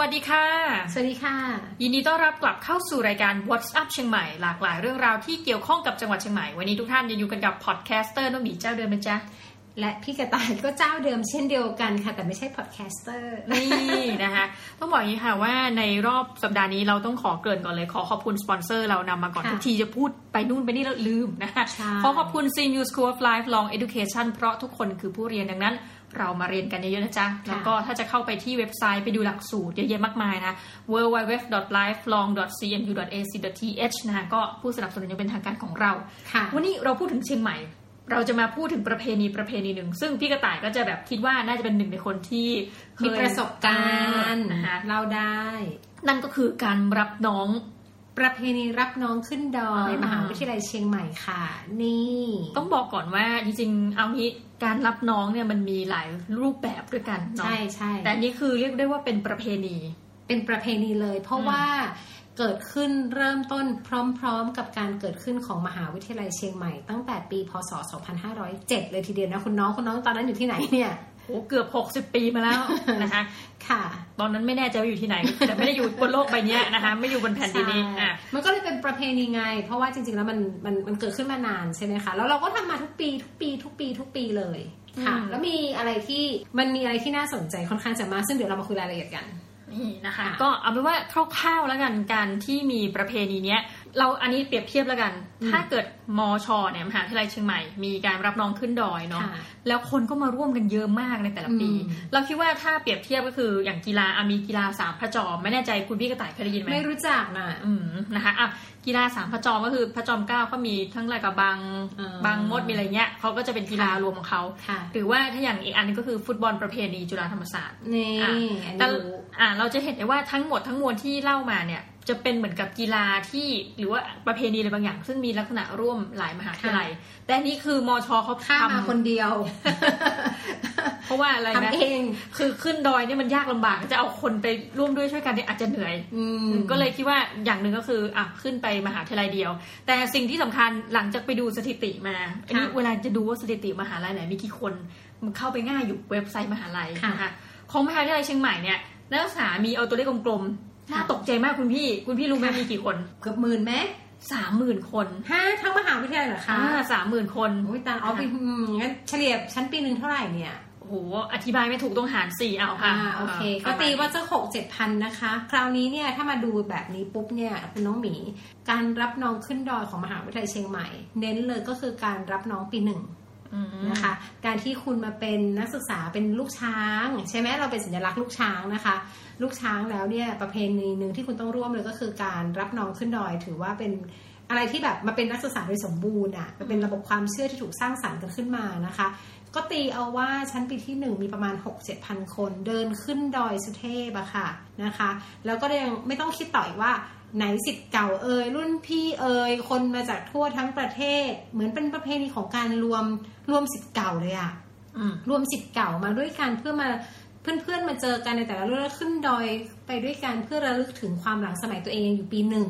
สวัสดีค่ะ สวัสดีค่ะ ยินดีต้อนรับกลับเข้าสู่รายการ What's Up เชียงใหม่หลากหลายเรื่องราวที่เกี่ยวข้องกับจังหวัดเชียงใหม่ วันนี้ทุกท่านยังอยู่กันกับ podcaster น้องหมีเจ้าเดิมนะจ๊ะ และพี่กระต่ายก็เจ้าเดิมเช่นเดียวกันค่ะ แต่ไม่ใช่ podcaster นี่นะคะ ต้องบอกอย่างนี้ค่ะว่าในรอบสัปดาห์นี้เราต้องขอเกริ่นก่อนเลยขอขอบคุณสปอนเซอร์เรานำมาก่อนค่ะทุกทีจะพูดไปนู่นไปนี่แล้วลืมนะคะใช่ขอขอบคุณ CMU School of Lifelong Education เพราะทุกคนคือผู้เรียนดังนั้น เรามาเรียนกันเยอะๆนะจ๊ะ แล้วก็ถ้าจะเข้าไปที่เว็บไซต์ไปดูหลักสูตรเยอะแยะมากมายนะ www.lifelong.cmu.ac.th นะคะก็ผู้สนับสนุนอยังเป็นทางการของเราค่ะวันนี้เราพูดถึงเชียงใหม่ เราจะมาพูดถึงประเพณีประเพณีหนึ่ง ซึ่งพี่กระต่ายก็จะแบบคิดว่าน่าจะเป็นหนึ่งในคนที่เคยมีประสบการณ์นะคะเราได้ นั่นก็คือการรับน้อง ประเพณีรับน้องขึ้นดอยอ่ามมหาวิทยาลัยเชียงใหม่ค่ะ นี่ ต้องบอกก่อนว่าจริงๆเอางี้การรับน้องเนี่ยมันมีหลายรูปแบบด้วยกันเนาะใช่ใช่แต่อันนี้คือเรียกได้ว่าเป็นประเพณี เป็นประเพณีเลย เพราะอืมว่าเกิดขึ้นเริ่มต้นพร้อมๆ กับการเกิดขึ้นของมหาวิทยาลัยเชียงใหม่ ตั้งแต่ปีพศ 2507 เลยทีเดียวนะคุณน้องคุณน้องตอนนั้นอยู่ที่ไหนเนี่ย โหเกือบ60ปีมาแล้วนะคะ ค่ะ ตอนนั้นไม่แน่ใจว่าอยู่ที่ไหน แต่ไม่ได้อยู่บนโลกใบเนี้ยนะคะ ไม่อยู่บนแผ่นดินนี้ใช่อะมันก็เลยเป็นประเพณีไง เพราะว่าจริง ๆ แล้วมันมันมันเกิดขึ้นมานานใช่ไหมคะ แล้วเราก็ทำมาทุกปีทุกปีทุกปีทุกปีเลยค่ะอืมแล้วมีอะไรที่มันมีอะไรที่น่าสนใจค่อนข้างจะมาก ซึ่งเดี๋ยวเรามาคุยรายละเอียดกันนี่นะคะค่ะก็เอาเป็นว่าคร่าวๆแล้วกันการที่มีประเพณีเนี้ย เราอันนี้เปรียบเทียบแล้วกันอืมถ้าเกิดมอชเนี่ยมหาวิทยาลัยเชียงใหม่ มีการรับน้องขึ้นดอยเนาะค่ะแล้วคนก็มาร่วมกันเยอะมากในแต่ละปีอืมเราคิดว่าถ้าเปรียบเทียบก็คืออย่างกีฬาอามีกีฬาสามพระจอม ไม่แน่ใจคุณพี่กระต่ายเคยได้ยินไหมไม่รู้จักน่ะอืมนะคะอะกีฬาสามพระจอมก็คือพระจอมเกล้าก็มีทั้งอะไรกับบางอ่าบางมดมีอะไรเงี้ยเขาก็จะเป็นกีฬารวมของเขาค่ะหรือว่าถ้าอย่างอีกอันนึงก็คือฟุตบอลประเพณีจุฬาธรรมศาสตร์นี่อะอันแต่นี้รู้อ่าเราจะเห็นได้ว่าทั้งหมดทั้งมวลที่เล่ามาเนี่ย จะเป็นเหมือนกับกีฬาที่หรือว่าประเพณีอะไรบางอย่าง ซึ่งมีลักษณะร่วมหลายมหาวิทยาลัย แต่อันนี้คือมอชเขาข้ามาคนทำเดียว เพราะว่าอะไรนะทำเองคือขึ้นดอยเนี่ยมันยากลำบากจะเอาคนไปร่วมด้วยช่วยกันเนี่ยอาจจะเหนื่อย อืมก็เลยคิดว่าอย่างหนึ่งก็คืออะขึ้นไปมหาวิทยาลัยเดียว แต่สิ่งที่สำคัญหลังจากไปดูสถิติมาอันนี้ค่ะเวลาจะดูว่าสถิติมหาลัยไหนมีกี่คนมันเข้าไปง่ายอยู่เว็บไซต์มหาลัยค่ะนะคะของมหาวิทยาลัยเชียงใหม่เนี่ยนักศึกษามีเอาตัวเลขกลมๆ น่าตกใจมากคุณพี่ คุณพี่รู้ไหมมีกี่คนเกือบหมื่นไหมสามหมื่นคนห้าทั้งมหาวิทยาลัยเหรอคะอ่าสามหมื่นคนโอ้ยตาอ๋อปีอืมงั้นเฉลี่ยชั้นปีหนึ่งเท่าไหร่เนี่ยโอ้โหอธิบายไม่ถูกต้องหารสี่เอาค่ะอ่าโอเค ก็ตีว่าจะหกเจ็ดพันนะคะ คราวนี้เนี่ยถ้ามาดูแบบนี้ปุ๊บเนี่ยคุณน้องหมี การรับน้องขึ้นดอยของมหาวิทยาลัยเชียงใหม่ เน้นเลยก็คือการรับน้องปีหนึ่งอืม นะคะ การที่คุณมาเป็นนักศึกษาเป็นลูกช้าง ใช่ไหมเราเป็นสัญลักษณ์ลูกช้างนะคะ ลูกช้างแล้วเนี่ยประเพณีหนึ่งที่คุณต้องร่วมเลยก็คือการรับน้องขึ้นดอย ถือว่าเป็นอะไรที่แบบมาเป็นนักศึกษาโดยสมบูรณ์อะมันเป็นระบบความเชื่อที่ถูกสร้างสรรค์กันขึ้นมานะคะ ก็ตีเอาว่าชั้นปีที่หนึ่งมีประมาณ 6 7พันคน เดินขึ้นดอยสุเทพอะค่ะนะคะ แล้วก็ยังไม่ต้องคิดต่ออีกว่า ไหนสิทธิ์เก่าเอ่ยรุ่นพี่เอ่ยคนมาจากทั่วทั้งประเทศ เหมือนเป็นประเพณีของการรวมรวมสิทธิ์เก่าเลยอะอืมรวมสิทธิ์เก่ามาด้วยกันเพื่อมาเพื่อนๆมาเจอกันในแต่ละรุ่นแล้วขึ้นดอยไปด้วยกันเพื่อระลึกถึงความหลังสมัยตัวเองยังอยู่ปีหนึ่ง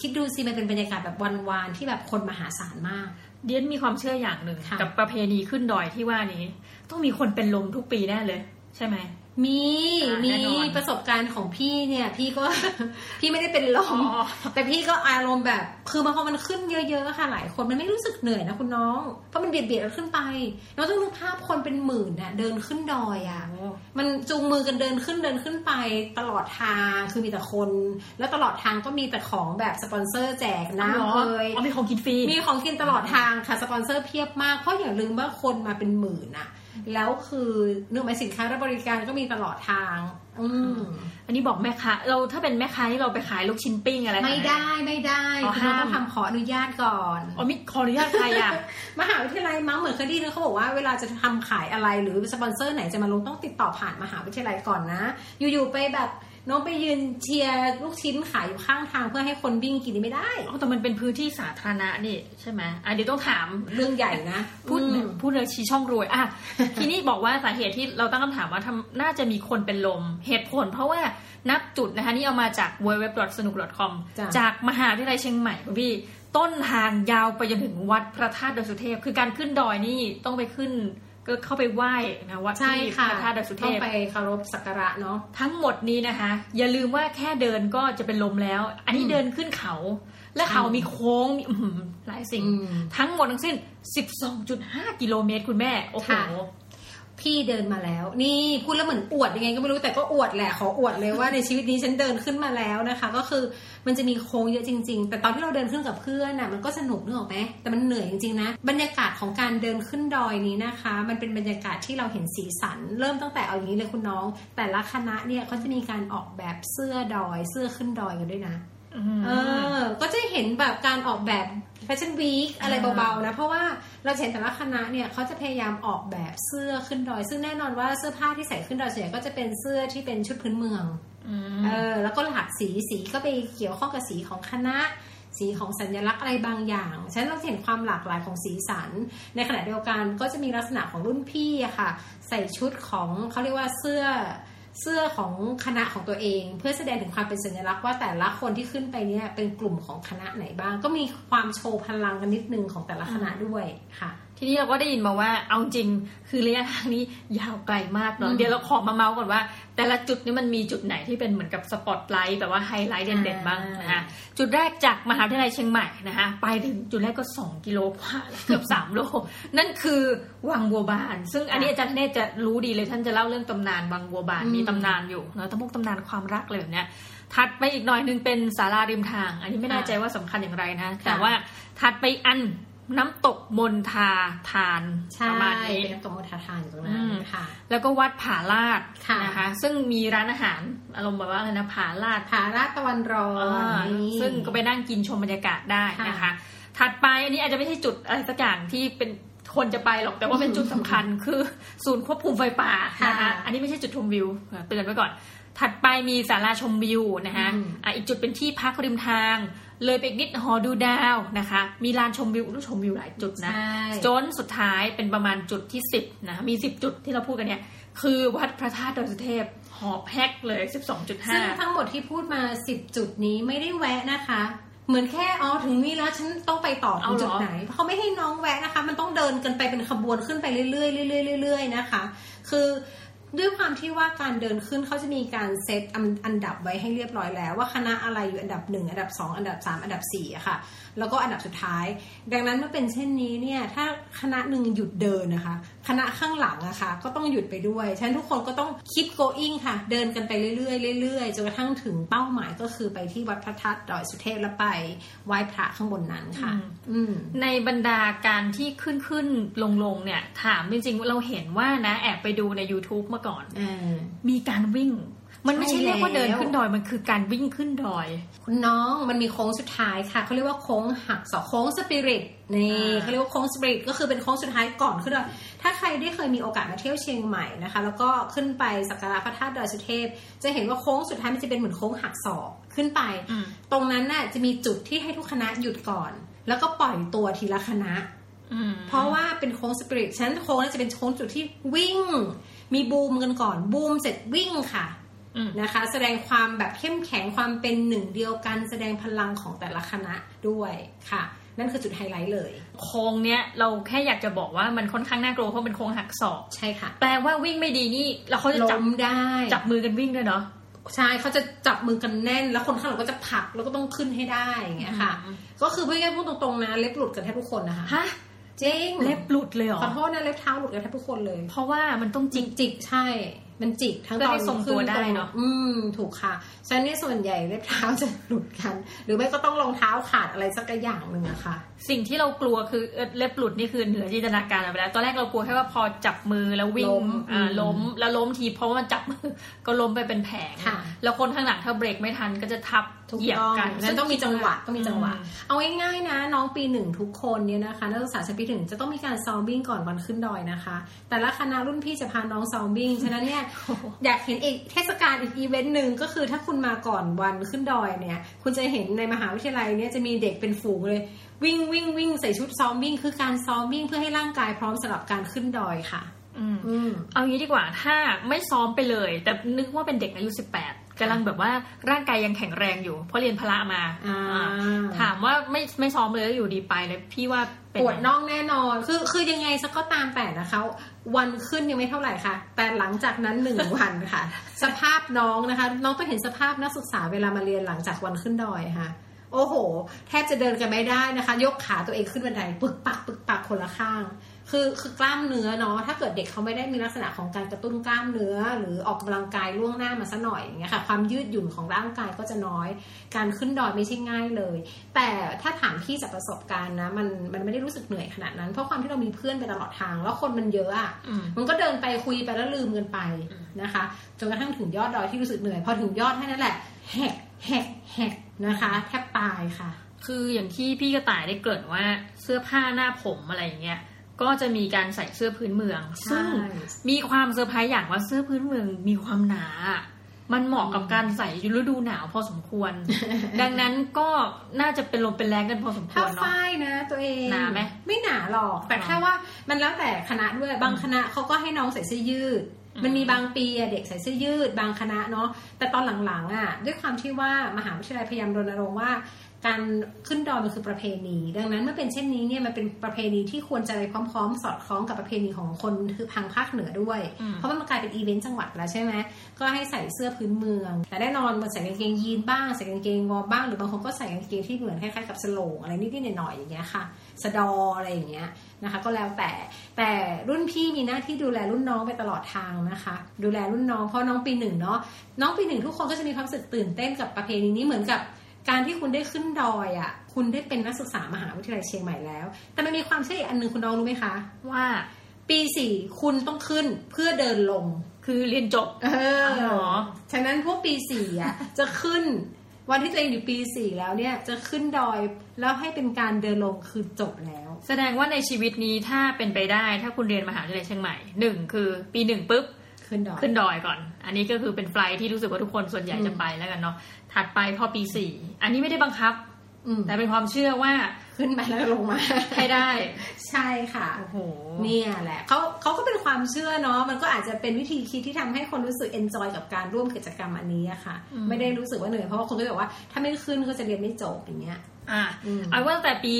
คิดดูสิมันเป็นบรรยากาศแบบวันวานๆที่แบบคนมหาศาลมาก เดียนมีความเชื่ออย่างหนึ่งค่ะกับประเพณีขึ้นดอยที่ว่านี้ ต้องมีคนเป็นลมทุกปีแน่เลย ใช่ไหม มีอ่ามีแน่นอนประสบการณ์ของพี่เนี่ย พี่ก็พี่ไม่ได้เป็นลมอ๋อแต่พี่ก็อารมณ์แบบ คือบางคนมันขึ้นเยอะๆค่ะหลายคนมันไม่รู้สึกเหนื่อยนะคุณน้อง เพราะมันเบียดเบียดเราขึ้นไปเราต้องนึกภาพคนเป็นหมื่นน่ะเดินขึ้นดอยอะมันจูงมือกันเดินขึ้นเดินขึ้นไป ตลอดทางคือมีแต่คน แล้วตลอดทางก็มีแต่ของแบบสปอนเซอร์แจกอ๋อน้ำเหรอเลยอ๋อมีของกินฟรีมีของกินตลอดทางค่ะสปอนเซอร์เพียบมากเพราะอย่าลืมว่าคนมาเป็นหมื่นอะ แล้วคือเนื่องหมายสินค้าและบริการก็มีตลอดทาง อืมอันนี้บอกแม่ค้าเราถ้าเป็นแม่ค้าที่เราไปขายลูกชิ้นปิ้งอะไรไม่ได้ไม่ได้อ๋อคุณต้องห้ามทำขออนุญาตก่อนอ๋อมีขออนุญาตใครอะมหาวิทยาลัยมั้งเหมือนเคยได้ยินเขาบอกว่าเวลาจะทำขายอะไรหรือสปอนเซอร์ไหนจะมาลงต้องติดต่อผ่านมหาวิทยาลัยก่อนนะ อยู่ๆไปแบบ น้องไปยืนเชียร์ลูกชิ้นขายอยู่ข้างทางเพื่อให้คนวิ่งกินนี่ไม่ได้อ๋อแต่มันเป็นพื้นที่สาธารณะนี่ใช่ไหมอะเดี๋ยวต้องถามเรื่องใหญ่นะ พูดอืมพูดเลยชี้ช่องรวยอะทีนี้บอกว่าสาเหตุที่เราตั้งคำถามว่าทำน่าจะมีคนเป็นลมเหตุผล เพราะว่านับจุดนะคะนี่เอามาจาก w w w s n u k c o m จ้ะจากมหาวิทยาลัยเชียงใหม่คุณพี่ต้นทางยาวไปจนถึงวัดพระธาตุดอยสุเทพ คือการขึ้นดอยนี่ต้องไปขึ้น ก็เข้าไปไหว้นะวัดใช่ที่ค่ะพระธาตุดอยสุเทต้องพไปเคารพสักการะเนาะทั้งหมดนี้นะคะ อย่าลืมว่าแค่เดินก็จะเป็นลมแล้ว อันนี้อืมเดินขึ้นเขา และเขาใช่มีโค้งมีอื้อหือหลายสิ่งอืมทั้งหมดทั้งสิ้น 12.5 กิโลเมตรคุณแม่ โอ้โหค่ะ พี่เดินมาแล้ว นี่พูดแล้วเหมือนอวดยังไงก็ไม่รู้แต่ก็อวดแหละขออวดเลยว่าในชีวิตนี้ฉันเดินขึ้นมาแล้วนะคะ ก็คือมันจะมีโค้งเยอะจริง ๆ แต่ตอนที่เราเดินขึ้นกับเพื่อนน่ะมันก็สนุกนึกออกไหมแต่มันเหนื่อยจริงๆนะบรรยากาศของการเดินขึ้นดอยนี้นะคะ มันเป็นบรรยากาศที่เราเห็นสีสัน เริ่มตั้งแต่เอาอย่างนี้เลยคุณน้อง แต่ละคณะเนี่ยเขาจะมีการออกแบบเสื้อดอย เสื้อขึ้นดอยกันด้วยนะเออ ก็จะเห็นแบบการออกแบบ แฟชั่นวีคอะไรเบาๆนะ เพราะว่าเราจะเห็นแต่ละคณะเนี่ยเขาจะพยายามออกแบบเสื้อขึ้นดอย ซึ่งแน่นอนว่าเสื้อผ้าที่ใส่ขึ้นดอยส่วนใหญ่ก็จะเป็นเสื้อที่เป็นชุดพื้นเมืองมเออแล้วก็หลากสีสีก็ไปเกี่ยวข้องกับสีของคณะ สีของสัญลักษณ์อะไรบางอย่างฉะนั้นเราจะเห็นความหลากหลายของสีสัน ในขณะเดียวกันก็จะมีลักษณะของรุ่นพี่อะค่ะ ใส่ชุดของเขาเรียกว่าเสื้อ เสื้อของคณะของตัวเอง เพื่อแสดงถึงความเป็นสัญลักษณ์ว่าแต่ละคนที่ขึ้นไปเนี่ยเป็นกลุ่มของคณะไหนบ้าง ก็มีความโชว์พลังกันนิดนึงของแต่ละคณะด้วยค่ะ ทีนี้เราก็ได้ยินมาว่าเอาจริงคือระยะทางนี้ยาวไกลมากเนาะอืมเดี๋ยวเราขอมาเมาส์ก่อนว่า แต่ละจุดนี้มันมีจุดไหนที่เป็นเหมือนกับสปอตไลท์แบบว่าไฮไลท์เด่นๆบ้างนะคะจุดแรกจากมหาวิทยาลัยเชียงใหม่นะคะไปถึงจุดแรกก็ 2 กิโลกว่าเกือบ3โลนั่นคือวังบัวบาน ซึ่งอันนี้อาจารย์เนตจะรู้ดีเลยท่านจะเล่าเรื่องตำนานวังบัวบานอืมมีตำนานอยู่เนาะตำพวกตำนานความรักอะไรแบบเนี้ยถัดไปอีกหน่อยหนึงเป็นศาลาริมทาง อันนี้ไม่แน่ใจว่าสำคัญอย่างไรนะ แต่ว่าถัดไปอัน น้ำตกมนทาทานใช่ประมาณนี้เป็นน้ำตกมทาทานอยู่ตรงนั้อืนมค่ะ แล้วก็วัดผาลาดค่ะนะคะ ซึ่งมีร้านอาหารอารมณ์แบบว่าอะไรนะผาลาดผาลาดตะวันรออ่านนี่ซึ่งก็ไปนั่งกินชมบรรยากาศได้นะคะ ถัดไปอันนี้อาจจะไม่ใช่จุดอะไรสักอย่างที่เป็นคนจะไปหรอกแต่ว่าเป็นจุดสำคัญคือศูนย์ควบคุมไฟป่านะคะค่ะอันนี้ไม่ใช่จุดชมวิวเตือนไว้ก่อน ถัดไปมีศาลาชมวิวนะคะอืมอะอีกจุดเป็นที่พักริมทาง เลยไปอีกนิดหอดูดาวนะคะ มีลานชมวิวรู้ชมวิวหลายจุดนะใช่จนสุดท้ายเป็นประมาณจุดที่สิบนะ มีสิบจุดที่เราพูดกันเนี่ย คือวัดพระธาตุดอยสุเทพหอบแฮกเลยสิบสองจุดห้าซึ่งทั้งหมดที่พูดมาสิบจุดนี้ไม่ได้แวะนะคะ เหมือนแค่อ๋อถึงนี่แล้วฉันต้องไปต่อถึงจุดไหนเขาไม่ให้น้องแวะนะคะ มันต้องเดินกันไปเป็นขบวนขึ้นไปเรื่อยๆเรื่อยๆเรื่อยๆนะคะ คือ ด้วยความที่ว่าการเดินขึ้นเขาจะมีการเซตอันอันดับไว้ให้เรียบร้อยแล้ว ว่าคณะอะไรอยู่อันดับหนึ่งอันดับสองอันดับสามอันดับสี่อะค่ะ แล้วก็อันดับสุดท้าย ดังนั้นเมื่อเป็นเช่นนี้เนี่ยถ้าคณะหนึ่งหยุดเดินนะคะ คณะข้างหลังอะค่ะก็ต้องหยุดไปด้วยฉะนั้นทุกคนก็ต้อง keep going ค่ะ เดินกันไปเรื่อยๆเรื่อยๆจนกระทั่งถึงเป้าหมายก็คือไปที่วัดพระธาตุดอยสุเทพแล้วไปไหว้พระข้างบนนั้นค่ะอืมในบรรดาการที่ขึ้นขึ้นลงลงเนี่ยถามจริงๆเราเห็นว่านะแอบไปดูใน YouTube เมื่อก่อนอ่ามีการวิ่ง มันไม่ใช่ใช่เรียกว่าเดินแล้วขึ้นดอยมันคือการวิ่งขึ้นดอย คุณน้องมันมีโค้งสุดท้ายค่ะเขาเรียกว่าโค้งหักศอกโค้งสปิริตนี่อ่าเขาเรียกว่าโค้งสปิริตก็คือเป็นโค้งสุดท้ายก่อนขึ้นดอยถ้าใครได้เคยมีโอกาสมาเที่ยวเชียงใหม่นะคะ แล้วก็ขึ้นไปสักการะพระธาตุดอยสุเทพ จะเห็นว่าโค้งสุดท้ายมันจะเป็นเหมือนโค้งหักศอกขึ้นไปอืมตรงนั้นน่ะจะมีจุดที่ให้ทุกคณะหยุดก่อน แล้วก็ปล่อยตัวทีละคณะอืมเพราะว่าเป็นโค้งสปิริตฉะนั้นโค้งน่าจะเป็นโค้งจุดที่วิ่ง มีบูมกันก่อน บูมเสร็จวิ่งค่ะอืมนะคะ แสดงความแบบเข้มแข็งความเป็นหนึ่งเดียวกัน แสดงพลังของแต่ละคณะด้วยค่ะ นั่นคือจุดไฮไลท์เลย โค้งเนี้ยเราแค่อยากจะบอกว่ามันค่อนข้างน่ากลัวเพราะเป็นโค้งหักศอกใช่ค่ะ แปลว่าวิ่งไม่ดีนี่แล้วเขาจะจัล้บมได้ จับมือกันวิ่งด้วยเนาะใช่เขาจะจับมือกันแน่น แล้วคนข้างหลังก็จะผลักแล้วก็ต้องขึ้นให้ได้อย่างเงี้ยค่ะอืมก็คือพูดง่ายๆพูดตรงๆนะเล็บหลุดกันแทบทุกคนนะคะฮะ จริงเล็บหลุดเลยเหรอขอโทษนะเล็บเท้าหลุดกันแทบทุกคนเลย เพราะว่ามันต้องจิจิกกจิกใช่ มันจิกทั้งเพื่ตออนให้ทรงตัวได้เนอะอืมถูกค่ะฉะนั้นเนี่ยส่วนใหญ่เล็บเท้าจะหลุดกัน หรือไม่ก็ต้องรองเท้าขาดอะไรสักอย่างหนึ่งอะค่ะ สิ่งที่เรากลัวคือเอ่อเล็บหลุดนี่คือเหนือจินตนาการไปแล้วตอนแรกเรากลัวแค่ว่าพอจับมือแล้ววิ่งล้มอ่าอืมล้มแล้วล้มทีเพราะว่ามันจับมือก็ล้มไปเป็นแผงค่ะแล้วคนข้างหลังถ้าเบรกไม่ทันก็จะทับถูกเหยียบต้องกันนั้นต้องมีจังหวะต้องมีจังหวะอืมเอาง่ายๆนะ น้องปีหนึ่งทุกคนเนี่ยนะคะนักศึกษาชั้นปีหนึ่งจะต้องมีการซ้อมวิ่งก่อนวันขึ้นดอยนะคะ แต่ละคณะรุ่นพี่จะพาน้องซ้อมวิ่งฉะนั้นเนี่ยอยากเห็นอีกเทศกาลอีกอีเวนต์หนึ่งก็คือถ้าคุณมาก่อนวันขึ้นดอยเนี่ย คุณจะเห็นในมหาวิทยาลัยเนี่ยจะมีเด็กเป็นฝูงเลย วิ่งวิ่งวิ่งใส่ชุดซ้อมวิ่ง คือการซ้อมวิ่งเพื่อให้ร่างกายพร้อมสำหรับการขึ้นดอยค่ะอืมอืมเอางี้ดีกว่าถ้าไม่ซ้อมไปเลย แต่นึกว่าเป็นเด็กอายุ18 กำลังแบบว่าร่างกายยังแข็งแรงอยู่ เพราะเรียนพละมาอ่าอ่าถามว่าไม่ไม่ซ้อมเลยแล้วอยู่ดีไปเลยพี่ว่าเป็นปวดน่องแน่นอน คือคือยังไงสักก็ตามแต่นะคะ วันขึ้นยังไม่เท่าไหร่ค่ะ แต่หลังจากนั้นหนึ่งวันค่ะ สภาพน้องนะคะ น้องต้องเห็นสภาพนักศึกษาเวลามาเรียนหลังจากวันขึ้นดอยค่ะโอ้โห แทบจะเดินกันไม่ได้นะคะ ยกขาตัวเองขึ้นบันไดปึกปักปึกปักคนละข้าง คือคือกล้ามเนื้อเนาะถ้าเกิดเด็กเขาไม่ได้มีลักษณะของการกระตุ้นกล้ามเนื้อ หรือออกกำลังกายล่วงหน้ามาซะหน่อยอย่างเงี้ยค่ะ ความยืดหยุ่นของร่างกายก็จะน้อย การขึ้นดอยไม่ใช่ง่ายเลย แต่ถ้าถามพี่จากประสบการณ์นะมันมันไม่ได้รู้สึกเหนื่อยขนาดนั้นเพราะความที่เรามีเพื่อนไปตลอดทาง แล้วคนมันเยอะอะอืมมันก็เดินไปคุยไปแล้วลืมกันไปนะคะจนกระทั่งถึงยอดดอยที่รู้สึกเหนื่อยพอถึงยอดแค่นั้นแหละแหกแหกแหกนะคะแทบตายค่ะ คืออย่างที่พี่กระต่ายได้เกริ่นว่าเสื้อผ้าหน้าผมอะไรอย่างเงี้ย ก็จะมีการใส่เสื้อพื้นเมืองใช่ซึ่งมีความเซอร์ไพรส์อย่างว่าเสื้อพื้นเมืองมีความหนา มันเหมาะกับการใส่ฤดูหนาวพอสมควร ดังนั้นก็น่าจะเป็นลมเป็นแรงกันพอสมควถ้ารเนาะฝ้ายนะตัวเองหนาไหมไม่หนาหรอก แต่อ๋อแค่ว่ามันแล้วแต่คณะด้วยบางคณะเขาก็ให้น้องใส่เสื้อยืดอืมมันมีบางปีอะเด็กใส่เสื้อยืดบางคณะเนาะแต่ตอนหลังๆอะด้วยความที่ว่ามหาวิทยาลัยพยายามรณรงค์ว่า การขึ้นดอยมันคือประเพณี ดังนั้นเมื่อเป็นเช่นนี้เนี่ยมันเป็นประเพณีที่ควรจะไปพร้อม ๆ สอดคล้องกับประเพณีของคนคือทางภาคเหนือด้วยอืมเพราะมันกลายเป็นอีเวนต์จังหวัดแล้วใช่ไหมก็ให้ใส่เสื้อพื้นเมือง แต่แน่นอนมันใส่กางเกงยีนบ้างใส่กางเกงวอร์มบ้างหรือบางคนก็ใส่กางเกงที่เหมือนคล้ายๆกับโสร่งอะไรนิดๆหน่อยๆอย่างเงี้ยค่ะสะดออะไรอย่างเงี้ยนะคะก็แล้วแต่แต่รุ่นพี่มีหน้าที่ดูแลรุ่นน้องไปตลอดทางนะคะ ดูแลรุ่นน้องเพราะน้องปีหนึ่งเนาะน้องปีหนึ่งทุกคนก็จะมีความรู้สึกตื่นเต้นกับประเพณีนี้เหมือนกับ การที่คุณได้ขึ้นดอยอะ คุณได้เป็นนักศึกษามหาวิทยาลัยเชียงใหม่แล้ว แต่มันมีความเชื่ออีกอันหนึ่งคุณน้องรู้ไหมคะ ว่าปีสี่คุณต้องขึ้นเพื่อเดินลง คือเรียนจบ เอออ๋อฉะนั้นพวกปีสี่อะ จะขึ้นวันที่ตัวเองอยู่ปีสี่แล้วเนี่ยจะขึ้นดอยแล้วให้เป็นการเดินลงคือจบแล้ว แสดงว่าในชีวิตนี้ถ้าเป็นไปได้ ถ้าคุณเรียนมหาวิทยาลัยเชียงใหม่หนึ่งคือปีหนึ่งปุ๊บ ขึ้นดอยขึ้นดอยก่อน อันนี้ก็คือเป็น flight ที่รู้สึกว่าทุกคนส่วนใหญ่จะไปแล้วกันเนาะถัดไปพอปีสี่อันนี้ไม่ได้บังคับอืมแต่เป็นความเชื่อว่าขึ้นไปแล้วลงมาให้ได้ ใช่ค่ะโอ้โหเนี่ยแหละเขาเขาก็เป็นความเชื่อเนาะมันก็อาจจะเป็นวิธีคิดที่ทำให้คนรู้สึก enjoy กับการร่วมกิจกรรมอันนี้อะค่ะอืมไม่ได้รู้สึกว่าเหนื่อยเพราะว่าคนก็จะบอกว่าถ้าไม่ขึ้นก็จะเรียนไม่จบอย่างเงี้ยอะอืมเอาว่าตั้งแต่ปี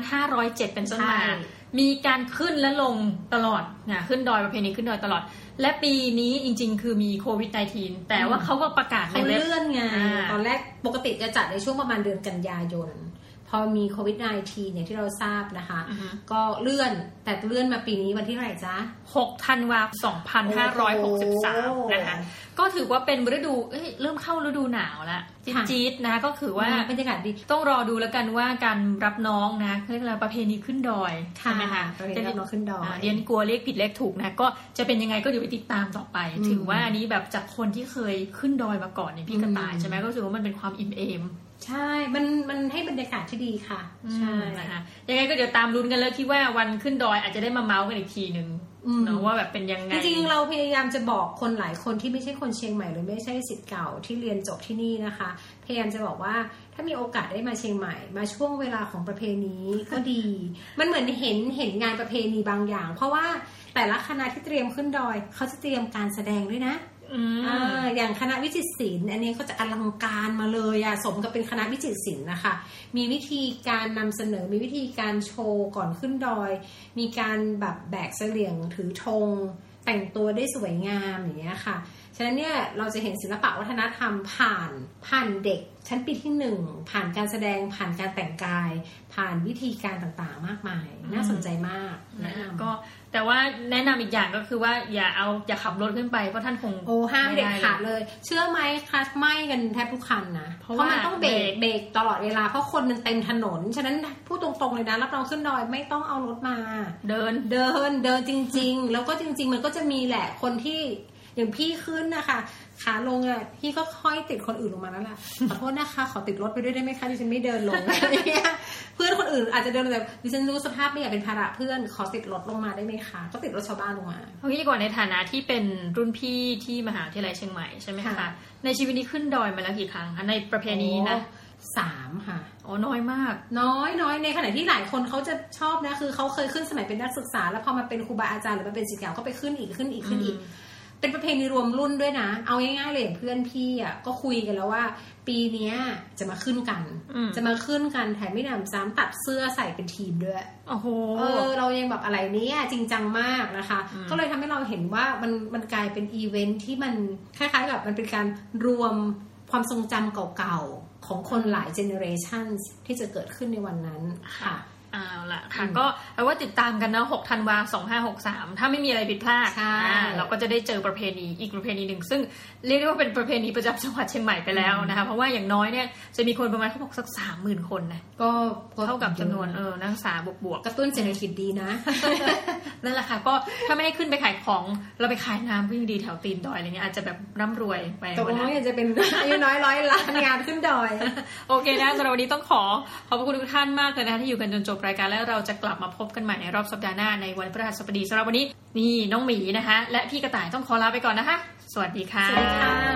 2507 เป็นต้นมาใช่ มีการขึ้นและลงตลอดนะขึ้นดอยประเพณีขึ้นดอยตลอด และปีนี้จริง ๆ คือมีโควิด -19 แต่ว่าเขาก็ประกาศในเขาเว็บเลื่อนไงอ่าตอนแรกปกติจะจัดในช่วงประมาณเดือนกันยายน พอมีโควิด -19 เนี่ยที่เราทราบนะคะอือฮึก็เลื่อนแต่เลื่อนมาปีนี้วันที่เท่าไหร่จ๊ะ6ธันวาคม2563 นะคะ ก็ถือว่าเป็นฤดูเอ้ยเริ่มเข้าฤดูหนาวแล้วค่ะจี๊ดๆนะก็คือว่าบรรยากาศดีต้องรอดูแล้วกันว่าการรับน้องนะเขาเรียกอะไรประเพณีขึ้นดอยใช่ไหมคะประเพณีรับน้องขึ้นดอยาเรียนกลัวเรียกผิดเรียกถูกนะ ก็จะเป็นยังไงก็เดี๋ยวไปติดตามต่อไปอืมถือว่าอันนี้แบบจากคนที่เคยขึ้นดอยมาก่อนในยพี่กระต่ายอืมใช่ไหมก็รู้สึกว่ามันเป็นความอิ่มเอม ใช่ มันมันให้บรรยากาศที่ดีค่ะ ใช่นะคะยังไงก็เดี๋ยวตามลุ้นกันแล้วคิดว่าวันขึ้นดอยอาจจะได้มาเมาส์กันอีกทีหนึ่งอืมเนอะว่าแบบเป็นยังไง จริงๆเราพยายามจะบอกคนหลายคนที่ไม่ใช่คนเชียงใหม่หรือไม่ใช่สิทธิ์เก่าที่เรียนจบที่นี่นะคะ พยายามจะบอกว่าถ้ามีโอกาสได้มาเชียงใหม่ มาช่วงเวลาของประเพณีก็ดี มันเหมือนเห็นเห็นงานประเพณีบางอย่าง เพราะว่าแต่ละคณะที่เตรียมขึ้นดอยเขาจะเตรียมการแสดงด้วยนะ อืมอ่าอย่างคณะวิจิตรศิลป์อันนี้ก็จะอลังการมาเลยอะสมกับเป็นคณะวิจิตรศิลป์นะคะ มีวิธีการนำเสนอ มีวิธีการโชว์ก่อนขึ้นดอย มีการแบบแบกเสลี่ยงถือธงแต่งตัวได้สวยงามอย่างเงี้ยค่ะ ฉะนั้นเนี่ยเราจะเห็นศิลปะวัฒนธรรมผ่านผ่านเด็ก ชั้นปีที่หนึ่งผ่านการแสดงผ่านการแต่งกาย ผ่านวิธีการต่างๆ มากมาย น่าสนใจมากแนะนะนำก็ แต่ว่าแนะนำอีกอย่างก็คือว่าอย่าเอาอย่าขับรถขึ้นไปเพราะท่านคงโอ้ห้ามเด็ดไลยขาดเลย เชื่อไหมคลัสไหม้กันแทบทุกคันนะเพราะเพราะมันว่าต้องเบรกเบรกเบรกตลอดเวลาเพราะคนมันเต็มถนน ฉะนั้นพูดตรงๆเลยนะรับรองขึ้นดอยไม่ต้องเอารถมา เดินเดินเดินจริง ๆ แล้วก็จริง ๆ มันก็จะมีแหละคนที่ อย่างพี่ขึ้นนะคะขาลงอะพี่ก็ค่อยติดคนอื่นลงมาแล้วล่ะขอโทษนะคะ ขอติดรถไปด้วยได้ไหมคะดิฉันไม่เดินลงอะไรเงี้ยเพื่อนคนอื่นอาจจะเดินแบบดิฉันรู้สภาพไม่อยากเป็นภาระเพื่อนขอติดรถลงมาได้ไหมคะก็ติดรถชาวบ้านลงมาเอางี้ดีกว่าในฐานะที่เป็นรุ่นพี่ที่มหาวิทยาลัยเชียงใหม่ใช่ไหมคะค่ะในชีวิตนี้ขึ้นดอยมาแล้วกี่ครั้งคะในประเพณีนะโอ้สามค่ะอ๋อน้อยมาก น้อยน้อยในขณะที่หลายคนเขาจะชอบนะคือเขาเคยขึ้นสมัยเป็นนักศึกษา แล้วพอมาเป็นครูบาอาจารย์หรือมาเป็นศิษย์เก่าก็ไปขึ้นอีกขึ้นอีกขึ้นอีก เป็นประเพณีรวมรุ่นด้วยนะ เอาง่ายๆเลยอย่างเพื่อนพี่อะก็คุยกันแล้วว่า ปีเนี้ยจะมาขึ้นกันอืมจะมาขึ้นกันแถมไม่หนำซ้ำตัดเสื้อใส่เป็นทีมด้วยโอ้โหเออเรายังแบบอะไรเนี้ยจริงจังมากนะคะอืมก็เลยทำให้เราเห็นว่ามันมันกลายเป็นอีเวนท์ที่มันคล้ายๆกับมันเป็นการรวมความทรงจำเก่าๆของคนหลาย generationันที่จะเกิดขึ้นในวันนั้นค่ะ เอาละค่ะอืมก็เอาว่าติดตามกันนะ6ธันวา2563 ถ้าไม่มีอะไรผิดพลาดใช่อ่าเราก็จะได้เจอประเพณีอีกประเพณีหนึ่ง ซึ่งเรียกได้ว่าเป็นประเพณีประจำจังหวัดเชียงใหม่ไปแล้วนะคะเพราะว่าอย่างน้อยเนี่ยจะมีคนประมาณเขาบอกสักสามหมื่นคนนะก็เท่ากับจำนวนเออนักศึกษาบวกบวกกระตุ้นเศรษฐกิจดีนะๆนั่นแหละค่ะก็ถ้าไม่ได้ขึ้นไปขายของเราไปขายน้ำก็ยังดีแถวตีนดอยอะไรเงี้ยอาจจะแบบร่ำรวยไปตกลงวันนั้ว่านอยากจะเป็นอายุน้อยร้อยล้านงานขึ้นดอย โอเคนะสำหรับวันนี้ต้องขอขอบพระคุณทุกท่านมากเลยนะคะที่อยู่กันจนจบรายการแล้วเราจะกลับมาพบกันใหม่ในรอบสัปดาห์หน้าในวันพฤหัสบดีสำหรับวันนี้ นี่น้องหมีนะคะ และพี่กระต่ายต้องขอลาไปก่อนนะคะ สวัสดีค่ะสวัสดีค่ะ